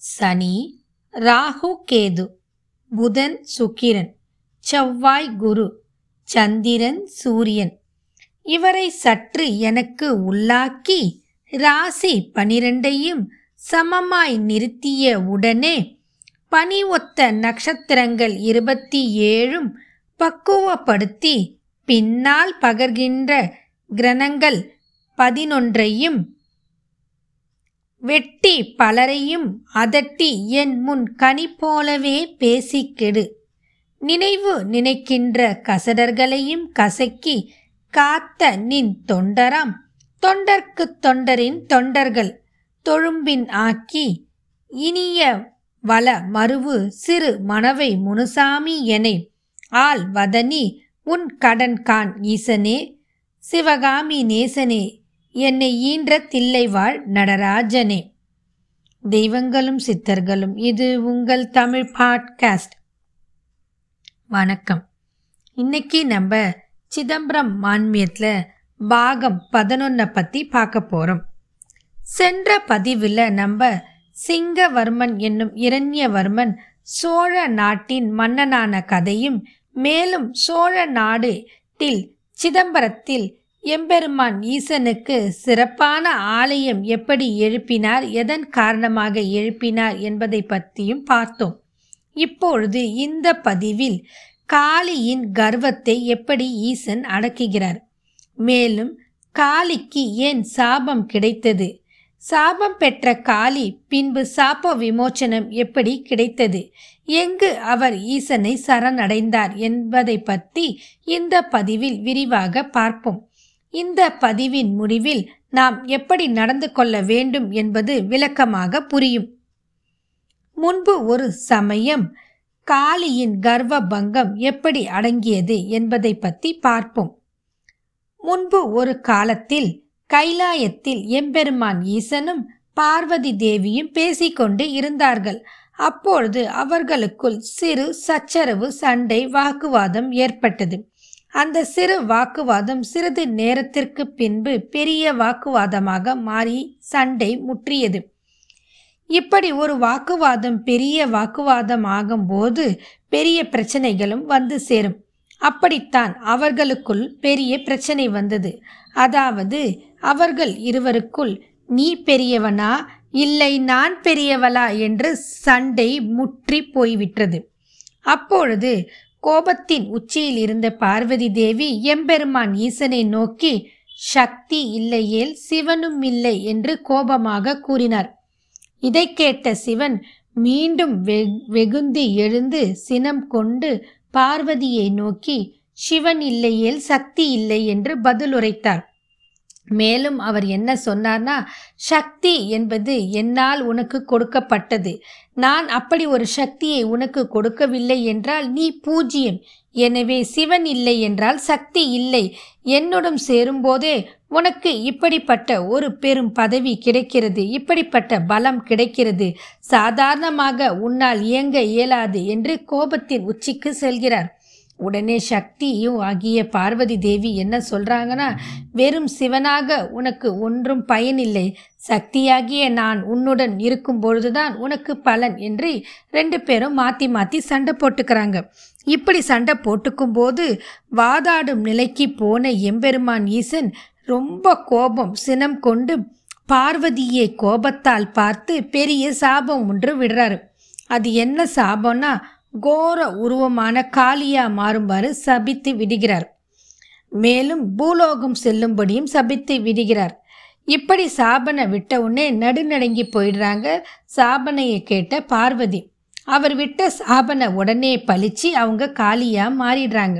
சனி ராகு கேது புதன் சுக்கிரன் செவ்வாய் குரு சந்திரன் சூரியன். இவரை சற்று எனக்கு உள்ளாக்கி ராசி பனிரெண்டையும் சமமாய் நிறுத்திய உடனே பனி ஒத்த நட்சத்திரங்கள் இருபத்தி ஏழும் பக்குவப்படுத்தி பின்னால் பகர்கின்ற கிரணங்கள் பதினொன்றையும் வெட்டி பலரையும் அதட்டி என் முன் கனி போலவே பேசிக்கெடு. நினைவு நினைக்கின்ற கசடர்களையும் கசக்கி காத்த நின் தொண்டராம். தொண்டர்க்கு தொண்டரின் தொண்டர்கள் தொழும்பின் ஆக்கி இனிய வள மருவு சிறு மணவை முனுசாமி எனை ஆள் வதனி உன் கடன் கான் ஈசனே சிவகாமி நேசனே என்னை ஈன்ற தில்லைவாழ் நடராஜனே. தெய்வங்களும் சித்தர்களும் இது உங்கள் தமிழ் பாட்காஸ்ட். வணக்கம். இன்னைக்கு நம்ம சிதம்பரம் மான்மியத்தில் பாகம் பதினொன்னை பற்றி பார்க்க போகிறோம் சென்ற பதிவில் நம்ம சிங்கவர்மன் என்னும் இரண்யவர்மன் சோழ நாட்டின் மன்னனான கதையும் மேலும் சோழ நாடில் சிதம்பரத்தில் எம்பெருமான் ஈசனுக்கு சிறப்பான ஆலயம் எப்படி எழுப்பினார் எதன் காரணமாக எழுப்பினார் என்பதை பற்றியும் பார்த்தோம். இப்பொழுது இந்த பதிவில் காளியின் கர்வத்தை எப்படி ஈசன் அடக்குகிறார்? மேலும் காளிக்கு ஏன் சாபம் கிடைத்தது? சாபம் பெற்ற காளி பின்பு சாப விமோச்சனம் எப்படி கிடைத்தது? எங்கு அவர் ஈசனை சரணடைந்தார் என்பதை பற்றி இந்த பதிவில் விரிவாக பார்ப்போம். இந்த பதிவின் முடிவில் நாம் எப்படி நடந்து கொள்ள வேண்டும் என்பது விளக்கமாக புரியும். முன்பு ஒரு சமயம் காளியின் கர்வ பங்கம் எப்படி அடங்கியது என்பதை பற்றி பார்ப்போம். முன்பு ஒரு காலத்தில் கைலாயத்தில் எம்பெருமான் ஈசனும் பார்வதி தேவியும் பேசிக்கொண்டு இருந்தார்கள். அப்பொழுது அவர்களுக்குள் சிறு சச்சரவு சண்டை வாக்குவாதம் ஏற்பட்டது. அந்த சிறு வாக்குவாதம் சிறிது நேரத்திற்கு பின்பு பெரிய வாக்குவாதமாக மாறி சண்டை முற்றியது. இப்படி ஒரு வாக்குவாதம் பெரிய வாக்குவாதம் ஆகும்போது பெரிய பிரச்சனைகளும் வந்து சேரும். அப்படித்தான் அவர்களுக்குள் பெரிய பிரச்சனை வந்தது. அதாவது அவர்கள் இருவருக்குள் நீ பெரியவனா? இல்லை நான் பெரியவளா? என்று சண்டை முற்றி போய்விட்டது. அப்பொழுது கோபத்தின் உச்சியில் இருந்த பார்வதி தேவி எம்பெருமான் ஈசனை நோக்கி சக்தி இல்லையேல் சிவனும் இல்லை என்று கோபமாக கூறினார். இதை கேட்ட சிவன் மீண்டும் வெகுந்தி எழுந்து சினம் கொண்டு பார்வதியை நோக்கி சிவன் இல்லையேல் சக்தி இல்லை என்று பதிலுரைத்தார். மேலும் அவர் என்ன சொன்னார்னா சக்தி என்பது என்னால் உனக்கு கொடுக்கப்பட்டது. நான் அப்படி ஒரு சக்தியை உனக்கு கொடுக்கவில்லை என்றால் நீ பூஜ்யம். எனவே சிவன் இல்லை என்றால் சக்தி இல்லை. என்னுடன் சேரும்போதே உனக்கு இப்படிப்பட்ட ஒரு பெரும் பதவி கிடைக்கிறது. இப்படிப்பட்ட பலம் கிடைக்கிறது. சாதாரணமாக உன்னால் இயங்க இயலாது என்று கோபத்தின் உச்சிக்கு செல்கிறார். உடனே சக்தியும் ஆகிய பார்வதி தேவி என்ன சொல்றாங்கன்னா வெறும் சிவனாக உனக்கு ஒன்றும் பயனில்லை. சக்தியாகிய நான் உன்னுடன் இருக்கும் பொழுதுதான் உனக்கு பலன் என்று ரெண்டு பேரும் மாற்றி மாற்றி சண்டை போட்டுக்கிறாங்க. இப்படி சண்டை போட்டுக்கும் போது வாதாடும் நிலைக்கு போன எம்பெருமான் ஈசன் ரொம்ப கோபம் சினம் கொண்டு பார்வதியை கோபத்தால் பார்த்து பெரிய சாபம் ஒன்று விடுறாரு. அது என்ன சாபம்னா கோர உருவமான காளியா மாறுமாறு சபித்து விடுகிறார். மேலும் பூலோகம் செல்லும்படியும் சபித்து விடுகிறார். இப்படி சாபனை விட்ட உடனே நடுநடங்கி போயிடுறாங்க சாபனையை கேட்ட பார்வதி. அவர் விட்ட சாபனை உடனே பழிச்சு அவங்க காலியாக மாறிடுறாங்க.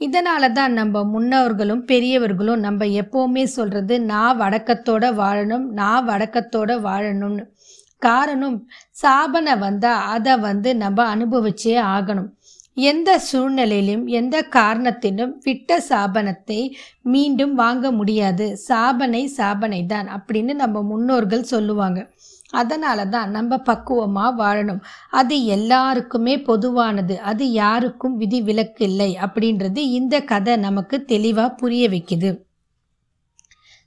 இதனால தான் நம்ம முன்னோர்களும் பெரியவர்களும் நம்ம எப்போவுமே சொல்கிறது நான் வடக்கத்தோட வாழணும் நான் வடக்கத்தோட வாழணும்னு. காரணம் சாபனை வந்தால் அதை வந்து நம்ம அனுபவிச்சே ஆகணும். எந்த சூழ்நிலையிலும் எந்த காரணத்திலும் விட்ட சாபனத்தை மீண்டும் வாங்க முடியாது. சாபனை சாபனை தான் அப்படின்னு நம்ம முன்னோர்கள் சொல்லுவாங்க. அதனால தான் நம்ம பக்குவமாக வாழணும். அது எல்லாருக்குமே பொதுவானது. அது யாருக்கும் விதி விலக்கு இல்லை அப்படின்றது இந்த கதை நமக்கு தெளிவாக புரிய வைக்குது.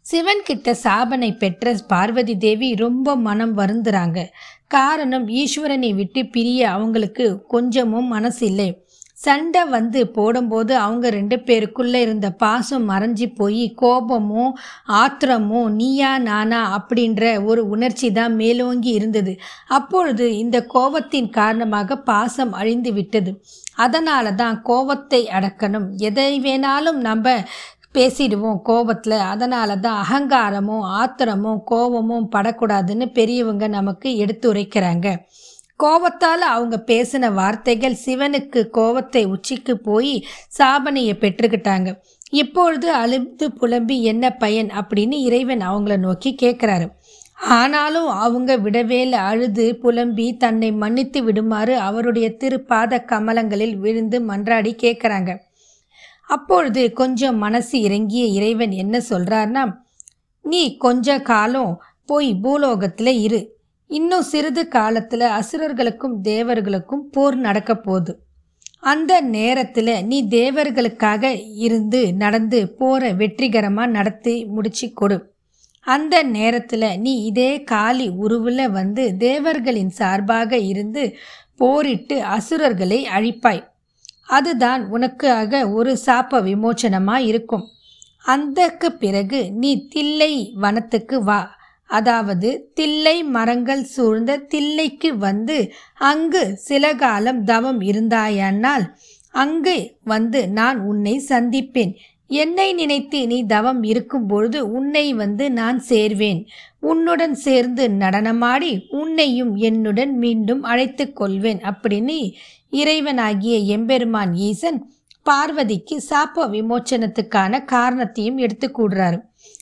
சிவன் கிட்ட சாபனை பெற்ற பார்வதி தேவி ரொம்ப மனம் வருந்துறாங்க. காரணம் ஈஸ்வரனை விட்டு பிரிய அவங்களுக்கு கொஞ்சமும் மனசு இல்லை சண்டை வந்து போடும்போது அவங்க ரெண்டு பேருக்குள்ளே இருந்த பாசம் மறைஞ்சி போய் கோபமும் ஆத்திரமும் நீயா நானா? அப்படின்ற ஒரு உணர்ச்சி தான் மேலோங்கி இருந்தது. அப்பொழுது இந்த கோபத்தின் காரணமாக பாசம் அழிந்து விட்டது. அதனால தான் கோபத்தை அடக்கணும். எதை வேணாலும் நம்ம பேசிடுவோம் கோபத்தில். அதனால தான் அகங்காரமும் ஆத்திரமும் கோபமும் படக்கூடாதுன்னு பெரியவங்க நமக்கு எடுத்துரைக்கிறாங்க கோபத்தால் அவங்க பேசின வார்த்தைகள் சிவனுக்கு கோபத்தை உச்சிக்கு போய் சாபனையை பெற்றுக்கிட்டாங்க. இப்பொழுது அழுது புலம்பி என்ன பயன் அப்படின்னு இறைவன் அவங்கள நோக்கி கேட்குறாரு ஆனாலும் அவங்க விடவேல அழுது புலம்பி தன்னை மன்னித்து விடுமாறு அவருடைய திருப்பாத கமலங்களில் விழுந்து மன்றாடி கேட்குறாங்க அப்பொழுது கொஞ்சம் மனசு இறங்கிய இறைவன் என்ன சொல்றார்னா நீ கொஞ்ச காலம் போய் பூலோகத்தில் இரு. இன்னும் சிறிது காலத்தில் அசுரர்களுக்கும் தேவர்களுக்கும் போர் நடக்க போகுது. அந்த நேரத்தில் நீ தேவர்களுக்காக இருந்து நடந்து போரை வெற்றிகரமாக நடத்தி முடிச்சு கொடு. அந்த நேரத்தில் நீ இதே காளி உருவில் வந்து தேவர்களின் சார்பாக இருந்து போரிட்டு அசுரர்களை அழிப்பாய். அதுதான் உனக்காக ஒரு சாப்ப விமோச்சனமாக இருக்கும் அந்தக்கு பிறகு நீ தில்லை வனத்துக்கு வா. அதாவது தில்லை மரங்கள் சூழ்ந்த தில்லைக்கு வந்து அங்கு சில காலம் தவம் இருந்தாயானால் அங்கே வந்து நான் உன்னை சந்திப்பேன். என்னை நினைத்து நீ தவம் இருக்கும் பொழுது உன்னை வந்து நான் சேர்வேன். உன்னுடன் சேர்ந்து நடனமாடி உன்னையும் என்னுடன் மீண்டும் அழைத்து கொள்வேன் அப்படின்னு இறைவனாகிய எம்பெருமான் ஈசன் பார்வதிக்கு சாப்ப விமோச்சனத்துக்கான காரணத்தையும் எடுத்து கூடுறாரு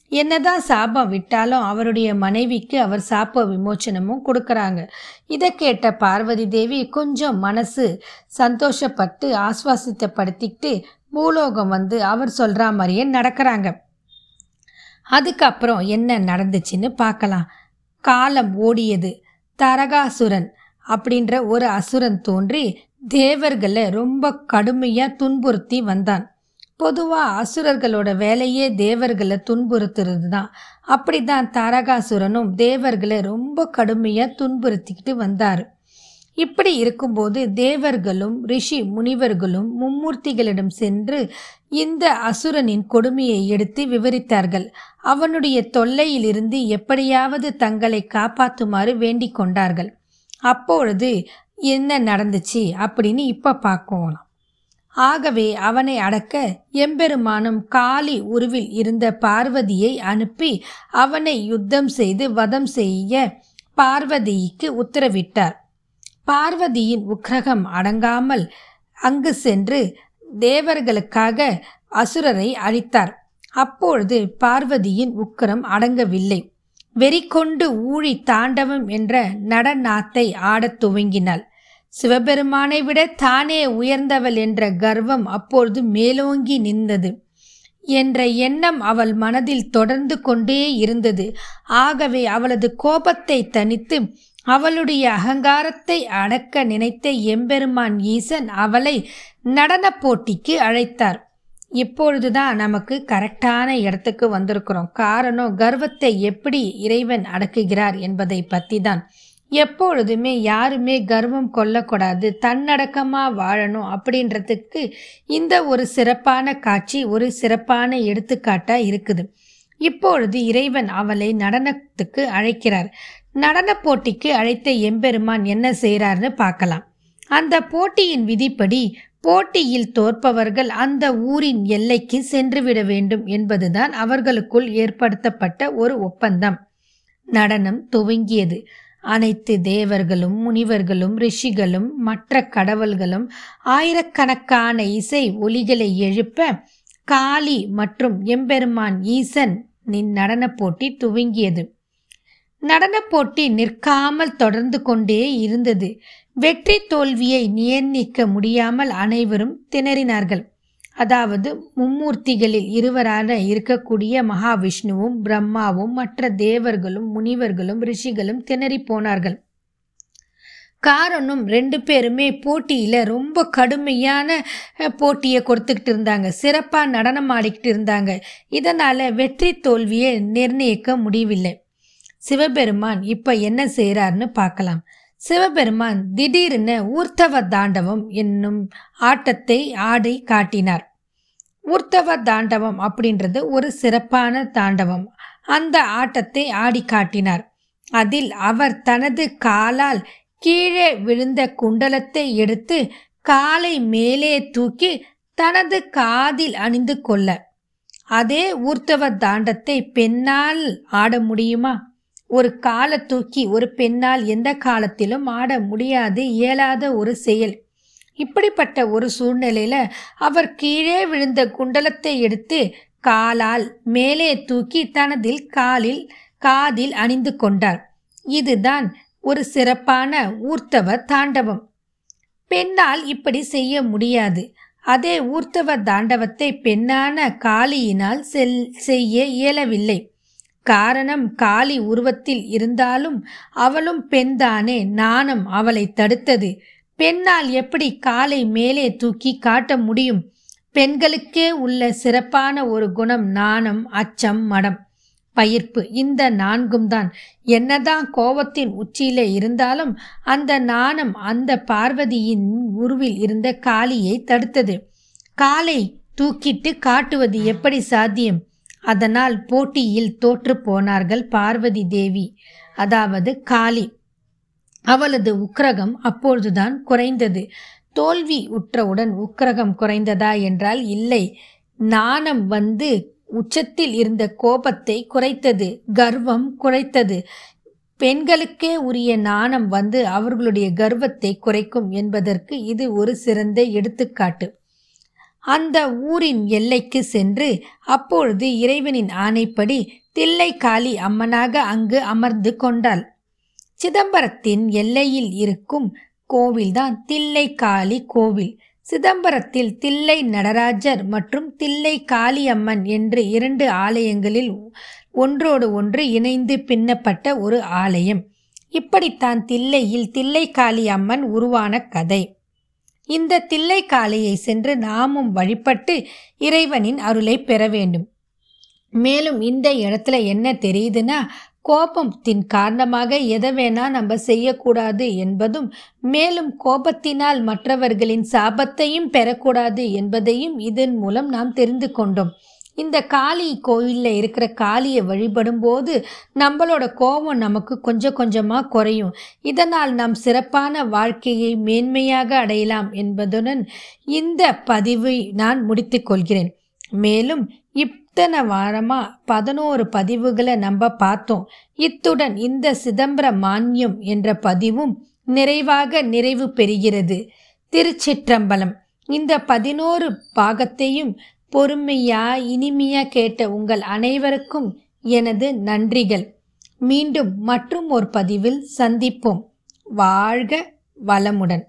என்னதான் சாபம் விட்டாலும் அவருடைய மனைவிக்கு அவர் சாப்ப விமோச்சனமும் கொடுக்குறாங்க. இதை கேட்ட பார்வதி தேவி கொஞ்சம் மனசு சந்தோஷப்பட்டு ஆஸ்வாசித்தப்படுத்திக்கிட்டு பூலோகம் வந்து அவர் சொல்கிற மாதிரியே நடக்கிறாங்க. அதுக்கப்புறம் என்ன நடந்துச்சுன்னு பார்க்கலாம். காலம் ஓடியது. தரகாசுரன் அப்படின்ற ஒரு அசுரன் தோன்றி தேவர்களை ரொம்ப கடுமையாக துன்புறுத்தி வந்தான். பொதுவாக அசுரர்களோட வேலையே தேவர்களை துன்புறுத்துறது தான் அப்படி தான் தாரகாசுரனும் தேவர்களை ரொம்ப கடுமையாக துன்புறுத்திக்கிட்டு வந்தார். இப்படி இருக்கும்போது தேவர்களும் ரிஷி முனிவர்களும் மும்மூர்த்திகளிடம் சென்று இந்த அசுரனின் கொடுமையை எடுத்து விவரித்தார்கள். அவனுடைய தொல்லையிலிருந்து எப்படியாவது தங்களை காப்பாற்றுமாறு வேண்டிக் கொண்டார்கள். அப்பொழுது என்ன நடந்துச்சு அப்படின்னு இப்போ பார்க்கலாம். ஆகவே அவனை அடக்க எம்பெருமானும் காளி உருவில் இருந்த பார்வதியை அனுப்பி அவனை யுத்தம் செய்து வதம் செய்ய பார்வதிக்கு உத்தரவிட்டார். பார்வதியின் உக்ரகம் அடங்காமல் அங்கு சென்று தேவர்களுக்காக அசுரரை அழித்தார். அப்பொழுது பார்வதியின் உக்கிரம் அடங்கவில்லை. வெறிக்கொண்டு ஊழி தாண்டவம் என்ற நடனாத்தை ஆடத் துவங்கினாள். சிவபெருமானை விட தானே உயர்ந்தவள் என்ற கர்வம் அப்பொழுது மேலோங்கி நின்றது. என்ற எண்ணம் அவள் மனதில் தொடர்ந்து கொண்டே இருந்தது. ஆகவே அவளது கோபத்தை தனித்து அவளுடைய அகங்காரத்தை அடக்க நினைத்த எம்பெருமான் ஈசன் அவளை நடன போட்டிக்கு அழைத்தார். இப்பொழுதுதான் நமக்கு கரெக்டான இடத்துக்கு வந்திருக்கிறோம். காரணம் கர்வத்தை எப்படி இறைவன் அடக்குகிறார் என்பதை பற்றி தான் எப்பொழுதுமே யாருமே கர்வம் கொள்ளக்கூடாது தன்னடக்கமாக வாழணும் அப்படின்றதுக்கு இந்த ஒரு சிறப்பான காட்சி ஒரு சிறப்பான எடுத்துக்காட்டாக இருக்குது. இப்பொழுது இறைவன் அவளை நடனத்துக்கு அழைக்கிறார். நடன போட்டிக்கு அழைத்த எம்பெருமான் என்ன செய்கிறார்னு பார்க்கலாம். அந்த போட்டியின் விதிப்படி போட்டியில் தோற்பவர்கள் அந்த ஊரின் எல்லைக்கு சென்றுவிட வேண்டும் என்பதுதான் அவர்களுக்குள் ஏற்படுத்தப்பட்ட ஒரு ஒப்பந்தம். நடனம் துவங்கியது. அனைத்து தேவர்களும் முனிவர்களும் ரிஷிகளும் மற்ற கடவுள்களும் ஆயிரக்கணக்கான இசை ஒலிகளை எழுப்ப காளி மற்றும் எம்பெருமான் ஈசன் நின் நடன போட்டி துவங்கியது. நடனப் போட்டி நிற்காமல் தொடர்ந்து கொண்டே இருந்தது. வெற்றி தோல்வியை நியர்ணிக்க முடியாமல் அனைவரும் திணறினார்கள். அதாவது மும்மூர்த்திகளில் இருவரான இருக்கக்கூடிய மகாவிஷ்ணுவும் பிரம்மாவும் மற்ற தேவர்களும் முனிவர்களும் ரிஷிகளும் திணறி போனார்கள். காரணம் ரெண்டு பேருமே போட்டியில் ரொம்ப கடுமையான போட்டியை கொடுத்துக்கிட்டு இருந்தாங்க. சிறப்பாக நடனம் ஆடிக்கிட்டு இருந்தாங்க. இதனால் வெற்றி தோல்வியை நிர்ணயிக்க முடியவில்லை. சிவபெருமான் இப்போ என்ன செய்கிறார்னு பார்க்கலாம். சிவபெருமான் திடீர்னு ஊர்த்தவ தாண்டவம் என்னும் ஆட்டத்தை ஆடி காட்டினார். ஊர்த்தவ தாண்டவம் அப்படின்றது ஒரு சிறப்பான தாண்டவம். அந்த ஆட்டத்தை ஆடி காட்டினார். அதில் அவர் தனது காலால் கீழே விழுந்த குண்டலத்தை எடுத்து காலை மேலே தூக்கி தனது காதில் அணிந்து கொள்ள. அதே ஊர்த்தவ தாண்டத்தை பெண்ணால் ஆட முடியுமா? ஒரு காலை தூக்கி ஒரு பெண்ணால் எந்த காலத்திலும் ஆட முடியாது இயலாத ஒரு செயல். இப்படிப்பட்ட ஒரு சூழ்நிலையில அவர் கீழே விழுந்த குண்டலத்தை எடுத்து காலால் மேலே தூக்கி தனதில் காலில் காதில் அணிந்து கொண்டார். இதுதான் ஒரு சிறப்பான ஊர்த்தவ தாண்டவம். பெண்ணால் இப்படி செய்ய முடியாது. அதே ஊர்த்தவ தாண்டவத்தை பெண்ணான காளியினால் செல் செய்ய இயலவில்லை. காரணம் காளி உருவத்தில் இருந்தாலும் அவளும் பெண்தானே நாணம் அவளை தடுத்தது. பெண்ணால் எப்படி காலை மேலே தூக்கி காட்ட முடியும்? பெண்களுக்கே உள்ள சிறப்பான ஒரு குணம் நாணம் அச்சம் மடம். பயிர்ப்பு இந்த நான்கும் தான். என்னதான் கோபத்தின் உச்சியில இருந்தாலும் அந்த நாணம் அந்த பார்வதியின் உருவில் இருந்த காளியை தடுத்தது. காலை தூக்கிட்டு காட்டுவது எப்படி சாத்தியம்? அதனால் போட்டியில் தோற்று போனார்கள் பார்வதி தேவி அதாவது காளி. அவளது உக்ரகம் அப்பொழுதுதான் குறைந்தது. தோல்வி உற்றவுடன் உக்ரகம் குறைந்ததா என்றால் இல்லை. நாணம் வந்து உச்சத்தில் இருந்த கோபத்தை குறைத்தது கர்வம் குறைத்தது. பெண்களுக்கே உரிய நாணம் வந்து அவர்களுடைய கர்வத்தை குறைக்கும் என்பதற்கு இது ஒரு சிறந்த எடுத்துக்காட்டு. அந்த ஊரின் எல்லைக்கு சென்று அப்பொழுது இறைவனின் ஆணைப்படி தில்லைக்காளி அம்மனாக அங்கு அமர்ந்து கொண்டாள். சிதம்பரத்தின் எல்லையில் இருக்கும் கோவில்தான் தில்லைக்காளி கோவில். சிதம்பரத்தில் தில்லை நடராஜர் மற்றும் தில்லை காளியம்மன் என்று இரண்டு ஆலயங்களில் ஒன்றோடு ஒன்று இணைந்து பின்னப்பட்ட ஒரு ஆலயம். இப்படித்தான் தில்லையில் தில்லை காளி அம்மன் உருவான கதை. இந்த தில்லை காளையை சென்று நாமும் வழிபட்டு இறைவனின் அருளை பெற வேண்டும். மேலும் இந்த இடத்துல என்ன தெரியுதுன்னா கோபத்தின் காரணமாக எதை வேணா நம்ம செய்யக்கூடாது என்பதும் மேலும் கோபத்தினால் மற்றவர்களின் சாபத்தையும் பெறக்கூடாது என்பதையும் இதன் மூலம் நாம் தெரிந்து கொண்டோம். இந்த காளி கோயிலில் இருக்கிற காளியை வழிபடும் போது நம்மளோட கோபம் நமக்கு கொஞ்சம் கொஞ்சமாக குறையும். இதனால் நாம் சிறப்பான வாழ்க்கையை மேன்மையாக அடையலாம் என்பதுடன் இந்த பதிவை நான் முடித்து கொள்கிறேன். மேலும் இத்தனை வாரமாக பதினோரு பதிவுகளை நம்ம பார்த்தோம். இத்துடன் இந்த சிதம்பர மான்யம் என்ற பதிவும் நிறைவாக நிறைவு பெறுகிறது. திருச்சிற்றம்பலம். இந்த பதினோரு பாகத்தையும் பொறுமையா இனிமையா கேட்ட உங்கள் அனைவருக்கும் எனது நன்றிகள். மீண்டும் மற்றும் ஒரு பதிவில் சந்திப்போம். வாழ்க வளமுடன்.